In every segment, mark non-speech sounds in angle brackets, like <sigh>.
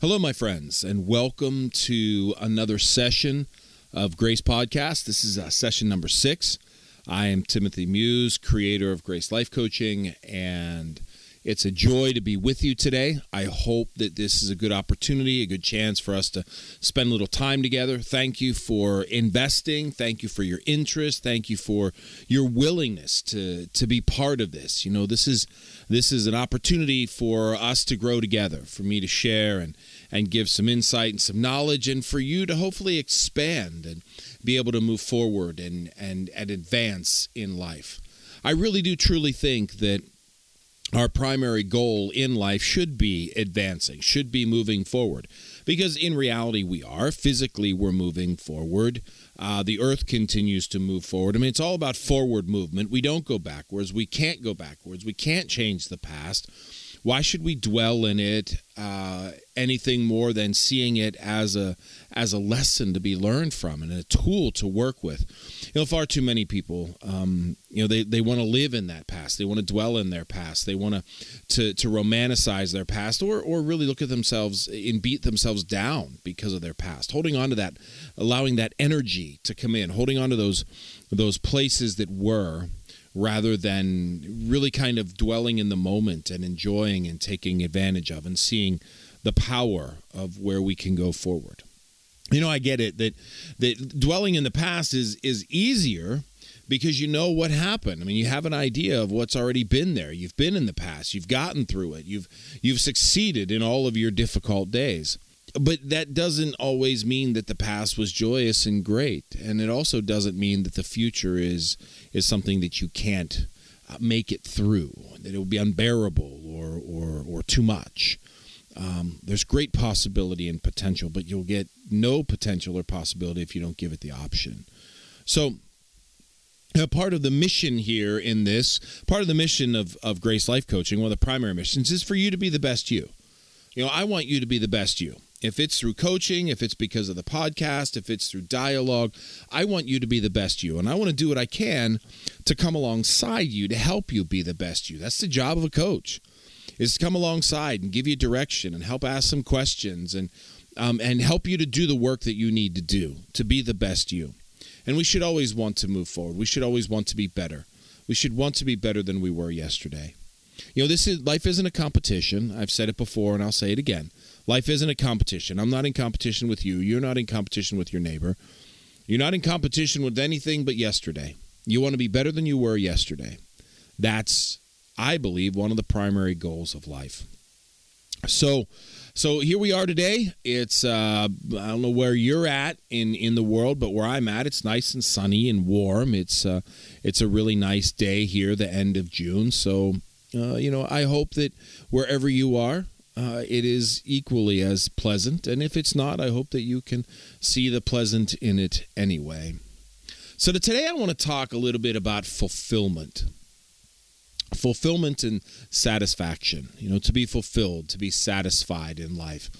Hello, my friends, and welcome to another session of Grace Podcast. This is uh, session number six. I am Timothy Muse, creator of Grace Life Coaching, and it's a joy to be with you today. I hope that this is a good opportunity, a good chance for us to spend a little time together. Thank you for investing. Thank you for your interest. Thank you for your willingness to to be part of this. You know, this is this is an opportunity for us to grow together, for me to share and and give some insight and some knowledge and for you to hopefully expand and be able to move forward and and and advance in life. I really do truly think that our primary goal in life should be advancing, should be moving forward. Because in reality, we are. Physically, we're moving forward. Uh, the earth continues to move forward. I mean, it's all about forward movement. We don't go backwards. We can't go backwards. We can't change the past why should we dwell in it uh, anything more than seeing it as a as a lesson to be learned from and a tool to work with? You know far too many people um, you know they, they want to live in that past. They want to dwell in their past. They want to to romanticize their past or or really look at themselves and beat themselves down because of their past. Holding on to that allowing that energy to come in. Holding on to those those places that were rather than really kind of dwelling in the moment and enjoying and taking advantage of and seeing the power of where we can go forward. You know, I get it that that dwelling in the past is is easier because you know what happened. I mean, you have an idea of what's already been there. You've been in the past. You've gotten through it. You've you've succeeded in all of your difficult days but that doesn't always mean that the past was joyous and great. And it also doesn't mean that the future is is something that you can't uh, make it through that it will be unbearable or or or too much. Um, there's great possibility and potential but you'll get no potential or possibility if you don't give it the option. So uh, part of the mission here in this part of the mission of, of grace life coaching one of the primary missions is for you to be the best you. You know i want you to be the best you if it's through coaching, if it's because of the podcast, if it's through dialogue, I want you to be the best you. And I want to do what I can to come alongside you to help you be the best you. That's the job of a coach, is to come alongside and give you direction and help ask some questions and um, and help you to do the work that you need to do to be the best you. And we should always want to move forward. We should always want to be better. We should want to be better than we were yesterday. You know, this is life isn't a competition. I've said it before and I'll say it again. Life isn't a competition. I'm not in competition with you. You're not in competition with your neighbor. You're not in competition with anything but yesterday. You want to be better than you were yesterday. That's, I believe, one of the primary goals of life. So, so here we are today. It's uh, I don't know where you're at in in the world, but where I'm at, it's nice and sunny and warm. It's uh, it's a really nice day here, the end of June. So, uh, you know, I hope that wherever you are, uh, it is equally as pleasant. And if it's not, I hope that you can see the pleasant in it anyway. So, today I want to talk a little bit about fulfillment. Fulfillment and satisfaction, you know, to be fulfilled, to be satisfied in life.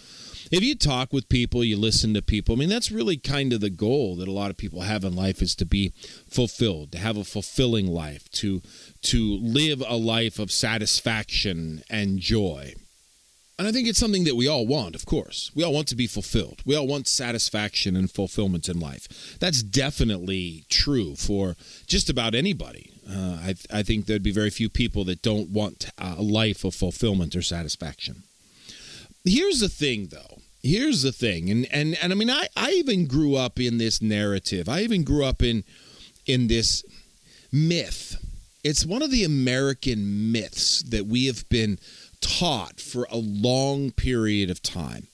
If you talk with people, you listen to people, I mean, that's really kind of the goal that a lot of people have in life is to be fulfilled, to have a fulfilling life, to, to live a life of satisfaction and joy. And I think it's something that we all want, of course. We all want to be fulfilled. We all want satisfaction and fulfillment in life. That's definitely true for just about anybody. Uh, I, I, think there'd be very few people that don't want a life of fulfillment or satisfaction. Here's the thing, though. Here's the thing, and and and I mean, I I even grew up in this narrative. I even grew up in in this myth. It's one of the American myths that we have been taught for a long period of time.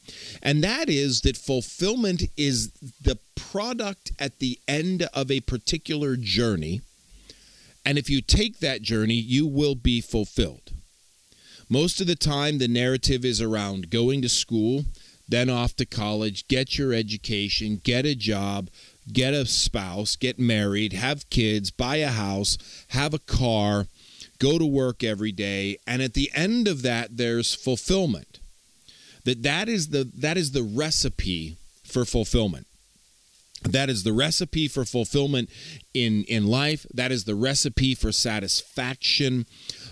And that is that fulfillment is the product at the end of a particular journey. And if you take that journey, you will be fulfilled. Most of the time, the narrative is around going to school, then off to college, get your education, get a job, get a spouse, get married, have kids, buy a house, have a car, go to work every day and at the end of that there's fulfillment that that is the that is the recipe for fulfillment that is the recipe for fulfillment in in life that is the recipe for satisfaction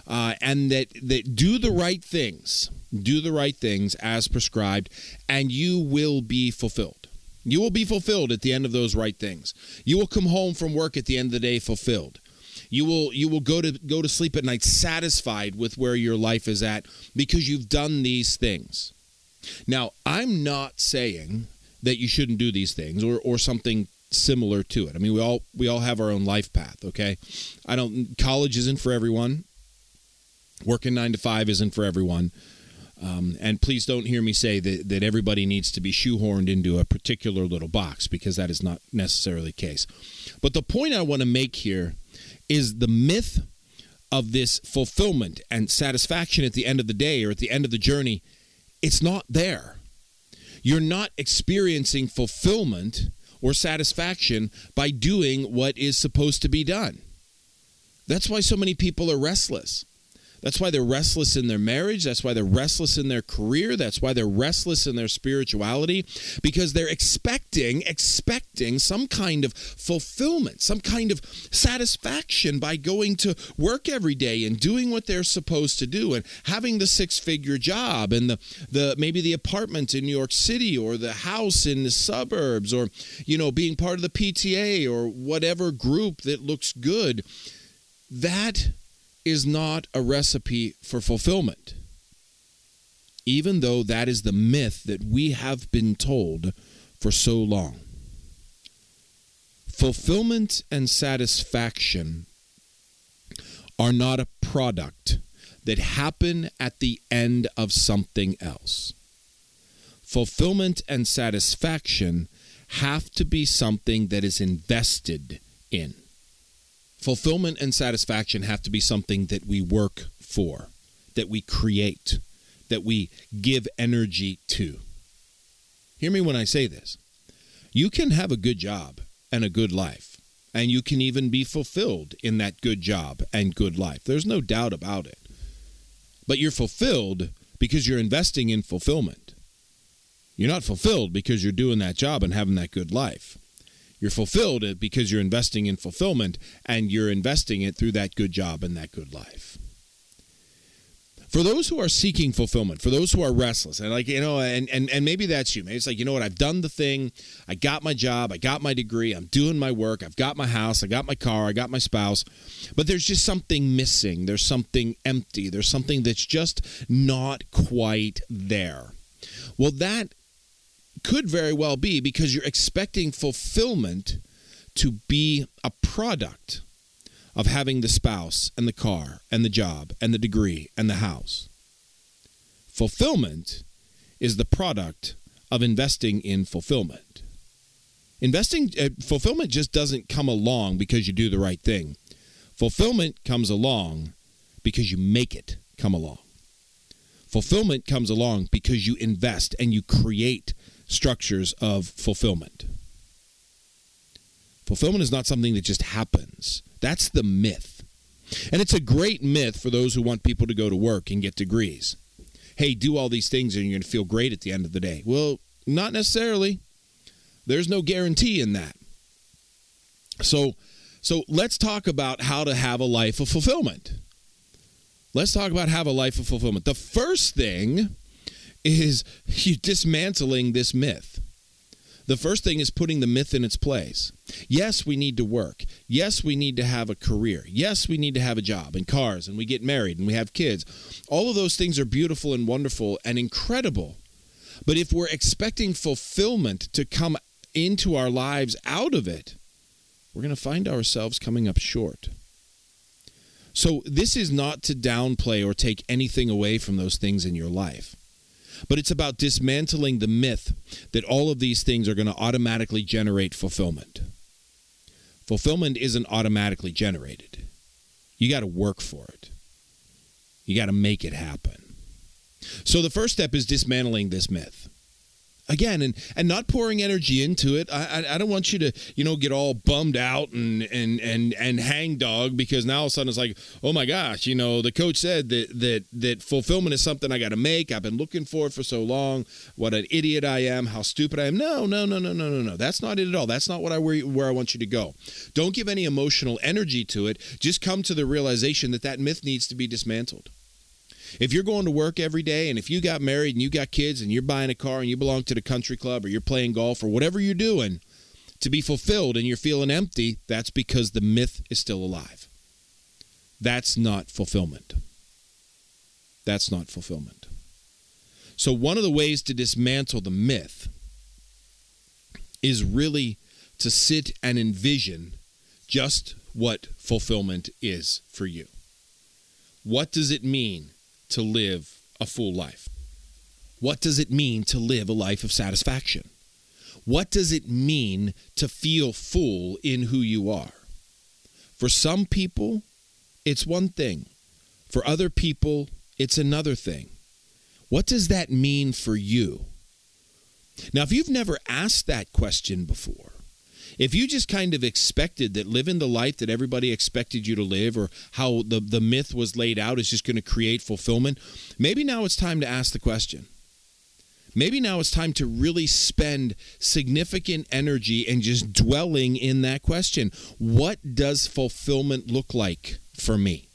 uh, and that that do the right things, do the right things as prescribed, and you will be fulfilled. You will be fulfilled at the end of those right things. You will come home from work at the end of the day fulfilled. You will you will go to go to sleep at night satisfied with where your life is at because you've done these things. Now, I'm not saying that you shouldn't do these things or or something similar to it. I mean, we all we all have our own life path, okay? I don't college isn't for everyone. Working 9 to 5 isn't for everyone. Um, and please don't hear me say that, that everybody needs to be shoehorned into a particular little box because that is not necessarily the case. But the point I want to make here is the myth of this fulfillment and satisfaction at the end of the day or at the end of the journey. It's not there. You're not experiencing fulfillment or satisfaction by doing what is supposed to be done. That's why so many people are restless. That's why they're restless in their marriage. That's why they're restless in their career. That's why they're restless in their spirituality because they're expecting, expecting some kind of fulfillment, some kind of satisfaction by going to work every day and doing what they're supposed to do and having the six figure job and the, the maybe the apartment in New York City or the house in the suburbs or, you know, being part of the PTA or whatever group that looks good. That is not a recipe for fulfillment, even though that is the myth that we have been told for so long. Fulfillment and satisfaction are not a product that happen at the end of something else. Fulfillment and satisfaction have to be something that is invested in fulfillment and satisfaction have to be something that we work for, that we create, that we give energy to. Hear me when I say this. You can have a good job and a good life, and you can even be fulfilled in that good job and good life. There's no doubt about it. But you're fulfilled because you're investing in fulfillment. You're not fulfilled because you're doing that job and having that good life. You're fulfilled because you're investing in fulfillment and you're investing it through that good job and that good life. For those who are seeking fulfillment, for those who are restless, and like, you know, and, and, and maybe that's you. Maybe it's like, you know what, I've done the thing, I got my job, I got my degree, I'm doing my work, I've got my house, I got my car, I got my spouse, but there's just something missing. There's something empty. There's something that's just not quite there. Well, that could very well be because you're expecting fulfillment to be a product of having the spouse and the car and the job and the degree and the house. Fulfillment is the product of investing in fulfillment. Investing uh, fulfillment just doesn't come along because you do the right thing. Fulfillment comes along because you make it come along. Fulfillment comes along because you invest and you create structures of fulfillment. Fulfillment is not something that just happens. That's the myth. And it's a great myth for those who want people to go to work and get degrees. Hey, do all these things and you're going to feel great at the end of the day. Well, not necessarily. There's no guarantee in that. So, so let's talk about how to have a life of fulfillment. Let's talk about have a life of fulfillment. The first thing is <laughs> you dismantling this myth. The first thing is putting the myth in its place. Yes, we need to work. Yes, we need to have a career. Yes, we need to have a job and cars and we get married and we have kids. All of those things are beautiful and wonderful and incredible. But if we're expecting fulfillment to come into our lives out of it, we're going to find ourselves coming up short. So, this is not to downplay or take anything away from those things in your life. But it's about dismantling the myth that all of these things are going to automatically generate fulfillment. Fulfillment isn't automatically generated. You got to work for it. You got to make it happen. So the first step is dismantling this myth. Again and and not pouring energy into it. I, I, I don't want you to you know get all bummed out and and and and hang dog because now all of a sudden it's like oh my gosh you know the coach said that that that fulfillment is something i got to make. I've been looking for it for so long. What an idiot i am. How stupid i am. No no no no no no no. That's not it at all. That's not what i where, where i want you to go. Don't give any emotional energy to it. Just come to the realization that that myth needs to be dismantled if you're going to work every day and if you got married and you got kids and you're buying a car and you belong to the country club or you're playing golf or whatever you're doing to be fulfilled and you're feeling empty, that's because the myth is still alive. That's not fulfillment. That's not fulfillment. So, one of the ways to dismantle the myth is really to sit and envision just what fulfillment is for you. What does it mean to live a full life? What does it mean to live a life of satisfaction? What does it mean to feel full in who you are? For some people, it's one thing. For other people, it's another thing. What does that mean for you? Now, if you've never asked that question before, if you just kind of expected that living the life that everybody expected you to live or how the, the myth was laid out is just going to create fulfillment, maybe now it's time to ask the question. Maybe now it's time to really spend significant energy and just dwelling in that question. What does fulfillment look like for me?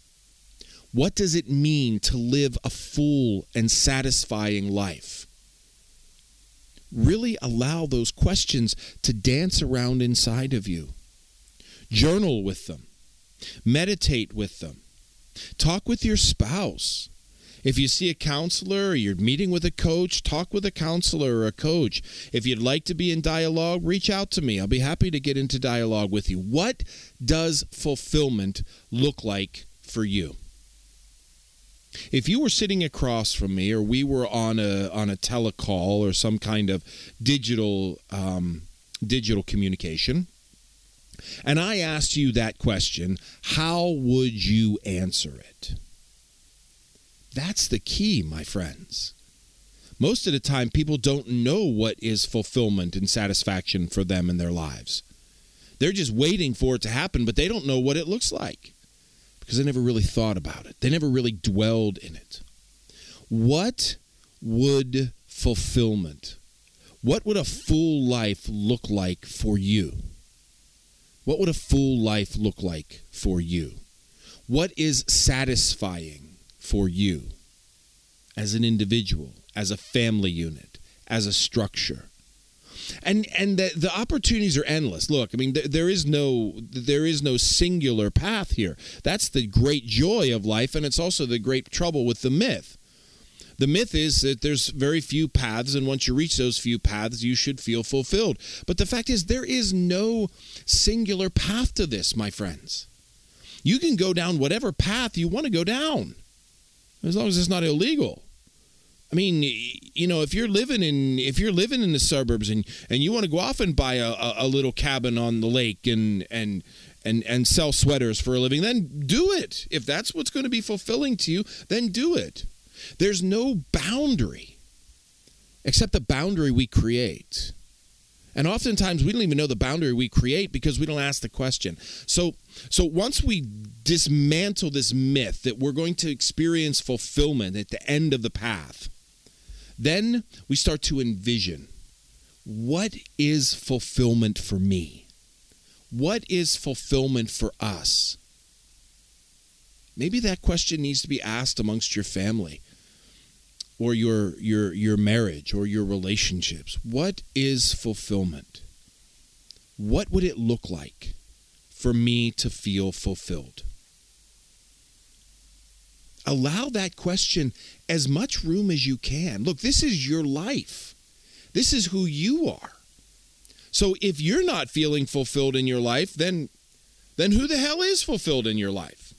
What does it mean to live a full and satisfying life? Really allow those questions to dance around inside of you. Journal with them, meditate with them, talk with your spouse. If you see a counselor or you're meeting with a coach, talk with a counselor or a coach. If you'd like to be in dialogue, reach out to me. I'll be happy to get into dialogue with you. What does fulfillment look like for you? If you were sitting across from me or we were on a on a telecall or some kind of digital um, digital communication and I asked you that question, how would you answer it? That's the key, my friends. Most of the time, people don't know what is fulfillment and satisfaction for them in their lives. They're just waiting for it to happen, but they don't know what it looks like because they never really thought about it. They never really dwelled in it. What would fulfillment, what would a full life look like for you? What would a full life look like for you? What is satisfying for you as an individual, as a family unit, as a structure? And and the, the opportunities are endless look i mean th- there is no there is no singular path here that's the great joy of life and it's also the great trouble with the myth the myth is that there's very few paths, and once you reach those few paths, you should feel fulfilled. But the fact is, there is no singular path to this, my friends. You can go down whatever path you want to go down, as long as it's not illegal. I mean, you know, if you're living in if you're living in the suburbs and and you want to go off and buy a, a, little cabin on the lake and and and and sell sweaters for a living, then do it. If that's what's going to be fulfilling to you, then do it. There's no boundary except the boundary we create. And oftentimes we don't even know the boundary we create because we don't ask the question. So so once we dismantle this myth that we're going to experience fulfillment at the end of the path, then we start to envision what is fulfillment for me? What is fulfillment for us? Maybe that question needs to be asked amongst your family or your your your marriage or your relationships. What is fulfillment? What would it look like for me to feel fulfilled? Allow that question as much room as you can. Look, this is your life, this is who you are. So if you're not feeling fulfilled in your life, then then who the hell is fulfilled in your life?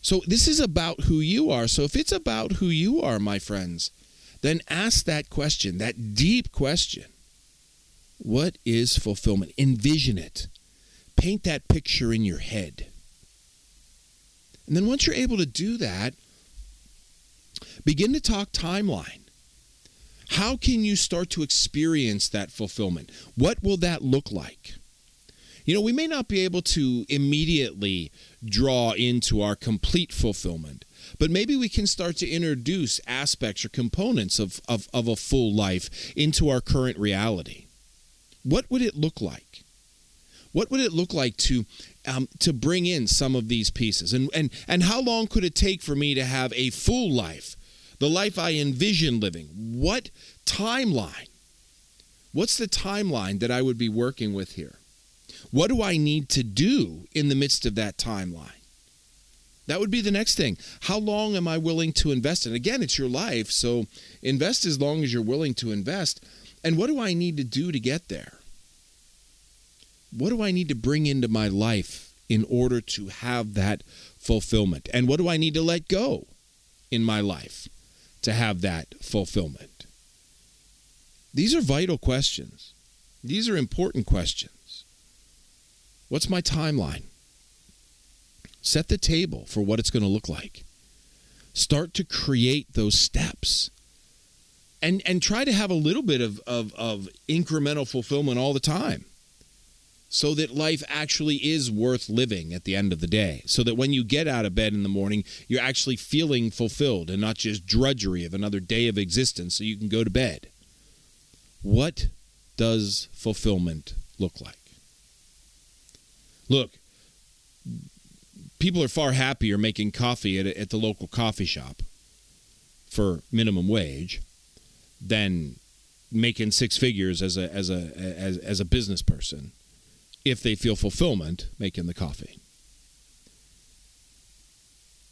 So this is about who you are. So if it's about who you are, my friends, then ask that question, that deep question. What is fulfillment? Envision it. Paint that picture in your head. And then once you're able to do that, begin to talk timeline. How can you start to experience that fulfillment? What will that look like? You know, we may not be able to immediately draw into our complete fulfillment, but maybe we can start to introduce aspects or components of, of, of a full life into our current reality. What would it look like? What would it look like to um, to bring in some of these pieces? And, and and how long could it take for me to have a full life, the life I envision living? What timeline? What's the timeline that I would be working with here? What do I need to do in the midst of that timeline? That would be the next thing. How long am I willing to invest in? Again, it's your life, so invest as long as you're willing to invest. And what do I need to do to get there? What do I need to bring into my life in order to have that fulfillment? And what do I need to let go in my life to have that fulfillment? These are vital questions. These are important questions. What's my timeline? Set the table for what it's going to look like. Start to create those steps. And, and try to have a little bit of, of, of incremental fulfillment all the time so that life actually is worth living at the end of the day. So that when you get out of bed in the morning, you're actually feeling fulfilled and not just drudgery of another day of existence so you can go to bed. What does fulfillment look like? Look, people are far happier making coffee at, at the local coffee shop for minimum wage than making six figures as a as a as, as a business person if they feel fulfillment making the coffee.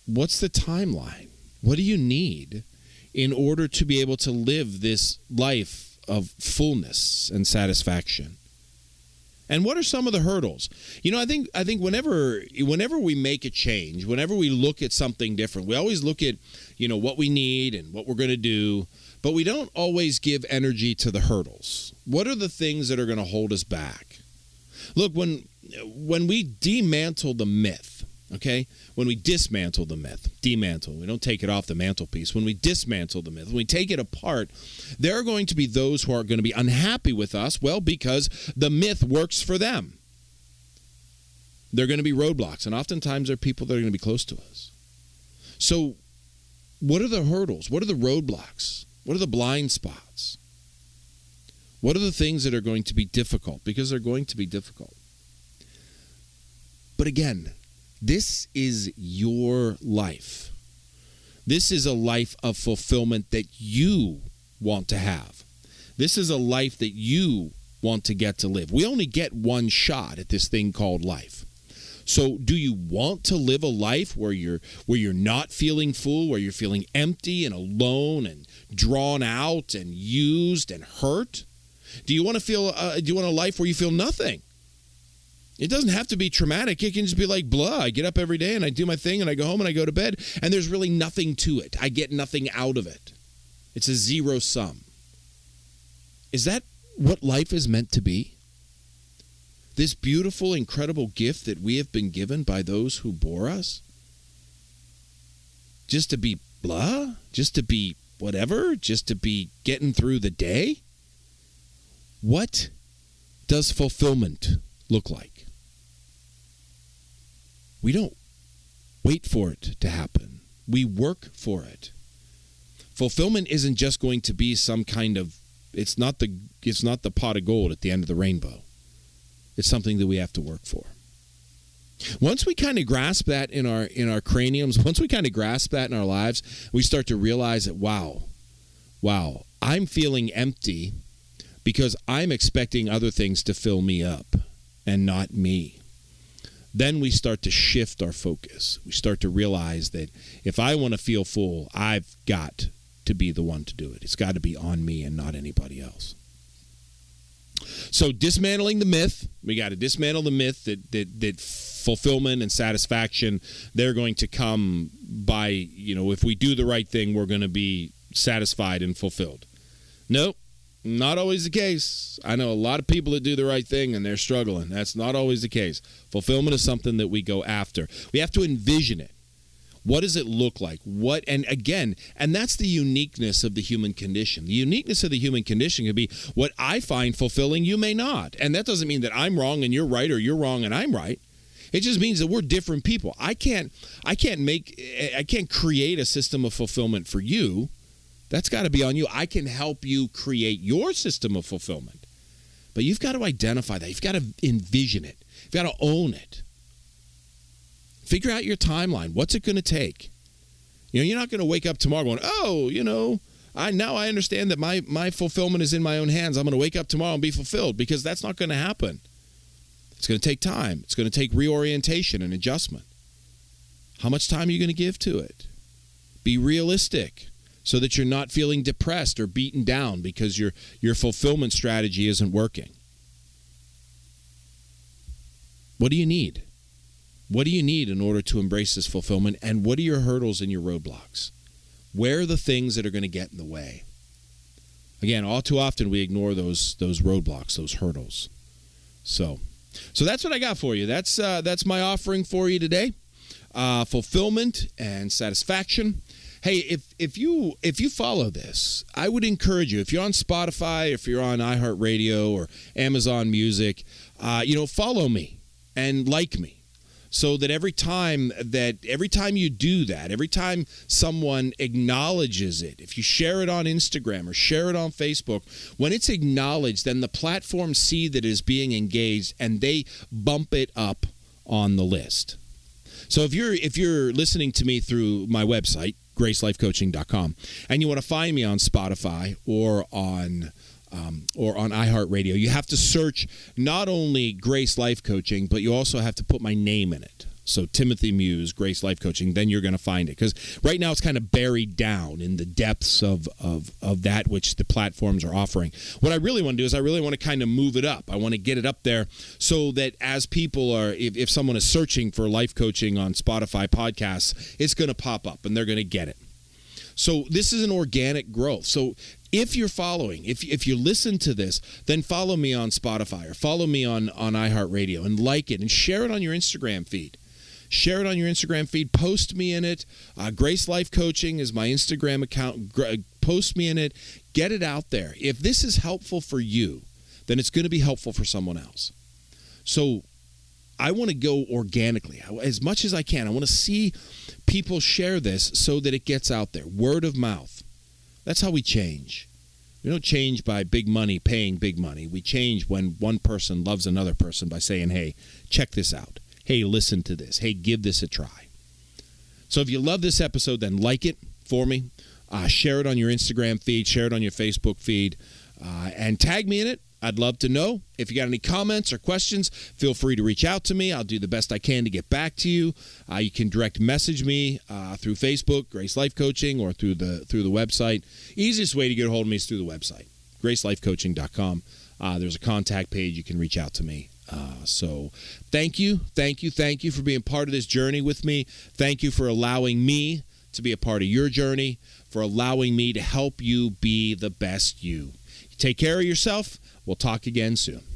What's the timeline? What do you need in order to be able to live this life of fullness and satisfaction? And what are some of the hurdles? You know, I think I think whenever whenever we make a change, whenever we look at something different, we always look at, you know, what we need and what we're going to do, but we don't always give energy to the hurdles. What are the things that are going to hold us back? Look, when when we demantle the myth Okay? When we dismantle the myth, demantle, we don't take it off the mantelpiece. When we dismantle the myth, when we take it apart, there are going to be those who are going to be unhappy with us, well, because the myth works for them. They're going to be roadblocks, and oftentimes they're people that are going to be close to us. So, what are the hurdles? What are the roadblocks? What are the blind spots? What are the things that are going to be difficult? Because they're going to be difficult. But again, this is your life. This is a life of fulfillment that you want to have. This is a life that you want to get to live. We only get one shot at this thing called life. So do you want to live a life where you're where you're not feeling full, where you're feeling empty and alone and drawn out and used and hurt? Do you want to feel uh, do you want a life where you feel nothing? It doesn't have to be traumatic. It can just be like blah. I get up every day and I do my thing and I go home and I go to bed and there's really nothing to it. I get nothing out of it. It's a zero sum. Is that what life is meant to be? This beautiful, incredible gift that we have been given by those who bore us? Just to be blah? Just to be whatever? Just to be getting through the day? What does fulfillment look like? We don't wait for it to happen, we work for it. Fulfillment isn't just going to be some kind of it's not the it's not the pot of gold at the end of the rainbow. It's something that we have to work for. Once we kind of grasp that in our in our craniums, <laughs> once we kind of grasp that in our lives, we start to realize that wow, wow, I'm feeling empty because I'm expecting other things to fill me up and not me then we start to shift our focus. We start to realize that if I want to feel full, I've got to be the one to do it. It's got to be on me and not anybody else. So dismantling the myth, we got to dismantle the myth that that that fulfillment and satisfaction they're going to come by, you know, if we do the right thing, we're going to be satisfied and fulfilled. Nope. Not always the case. I know a lot of people that do the right thing and they're struggling. That's not always the case. Fulfillment is something that we go after. We have to envision it. What does it look like? What and again, and that's the uniqueness of the human condition. The uniqueness of the human condition could be what I find fulfilling, you may not. And that doesn't mean that I'm wrong and you're right or you're wrong and I'm right. It just means that we're different people. I can't I can't make I can't create a system of fulfillment for you. That's got to be on you. I can help you create your system of fulfillment. But you've got to identify that. You've got to envision it. You've got to own it. Figure out your timeline. What's it going to take? You know, you're not going to wake up tomorrow going, "Oh, you know, I now I understand that my my fulfillment is in my own hands. I'm going to wake up tomorrow and be fulfilled." Because that's not going to happen. It's going to take time. It's going to take reorientation and adjustment. How much time are you going to give to it? Be realistic so that you're not feeling depressed or beaten down because your your fulfillment strategy isn't working. What do you need? What do you need in order to embrace this fulfillment? And what are your hurdles and your roadblocks? Where are the things that are going to get in the way? Again, all too often we ignore those those roadblocks, those hurdles. So, so that's what I got for you. That's uh, that's my offering for you today. Uh, fulfillment and satisfaction. Hey, if if you if you follow this, I would encourage you. If you're on Spotify, if you're on iHeartRadio or Amazon Music, uh, you know, follow me and like me so that every time that every time you do that every time someone acknowledges it if you share it on instagram or share it on facebook when it's acknowledged then the platforms see that it is being engaged and they bump it up on the list so if you're if you're listening to me through my website gracelifecoaching.com and you want to find me on spotify or on um, or on iHeartRadio, you have to search not only Grace Life Coaching, but you also have to put my name in it. So Timothy Muse, Grace Life Coaching, then you're going to find it. Because right now it's kind of buried down in the depths of, of, of that which the platforms are offering. What I really want to do is I really want to kind of move it up. I want to get it up there so that as people are, if, if someone is searching for life coaching on Spotify podcasts, it's going to pop up and they're going to get it. So this is an organic growth. So if you're following, if, if you listen to this, then follow me on Spotify or follow me on, on iHeartRadio and like it and share it on your Instagram feed. Share it on your Instagram feed. Post me in it. Uh, Grace Life Coaching is my Instagram account. Post me in it. Get it out there. If this is helpful for you, then it's going to be helpful for someone else. So I want to go organically as much as I can. I want to see people share this so that it gets out there. Word of mouth. That's how we change. We don't change by big money paying big money. We change when one person loves another person by saying, hey, check this out. Hey, listen to this. Hey, give this a try. So if you love this episode, then like it for me. Uh, share it on your Instagram feed, share it on your Facebook feed, uh, and tag me in it I'd love to know. If you got any comments or questions, feel free to reach out to me. I'll do the best I can to get back to you. Uh, you can direct message me uh, through Facebook, Grace Life Coaching, or through the through the website. Easiest way to get a hold of me is through the website, gracelifecoaching.com. Uh, there's a contact page. You can reach out to me. Uh, so, thank you, thank you, thank you for being part of this journey with me. Thank you for allowing me to be a part of your journey, for allowing me to help you be the best you. Take care of yourself We'll talk again soon.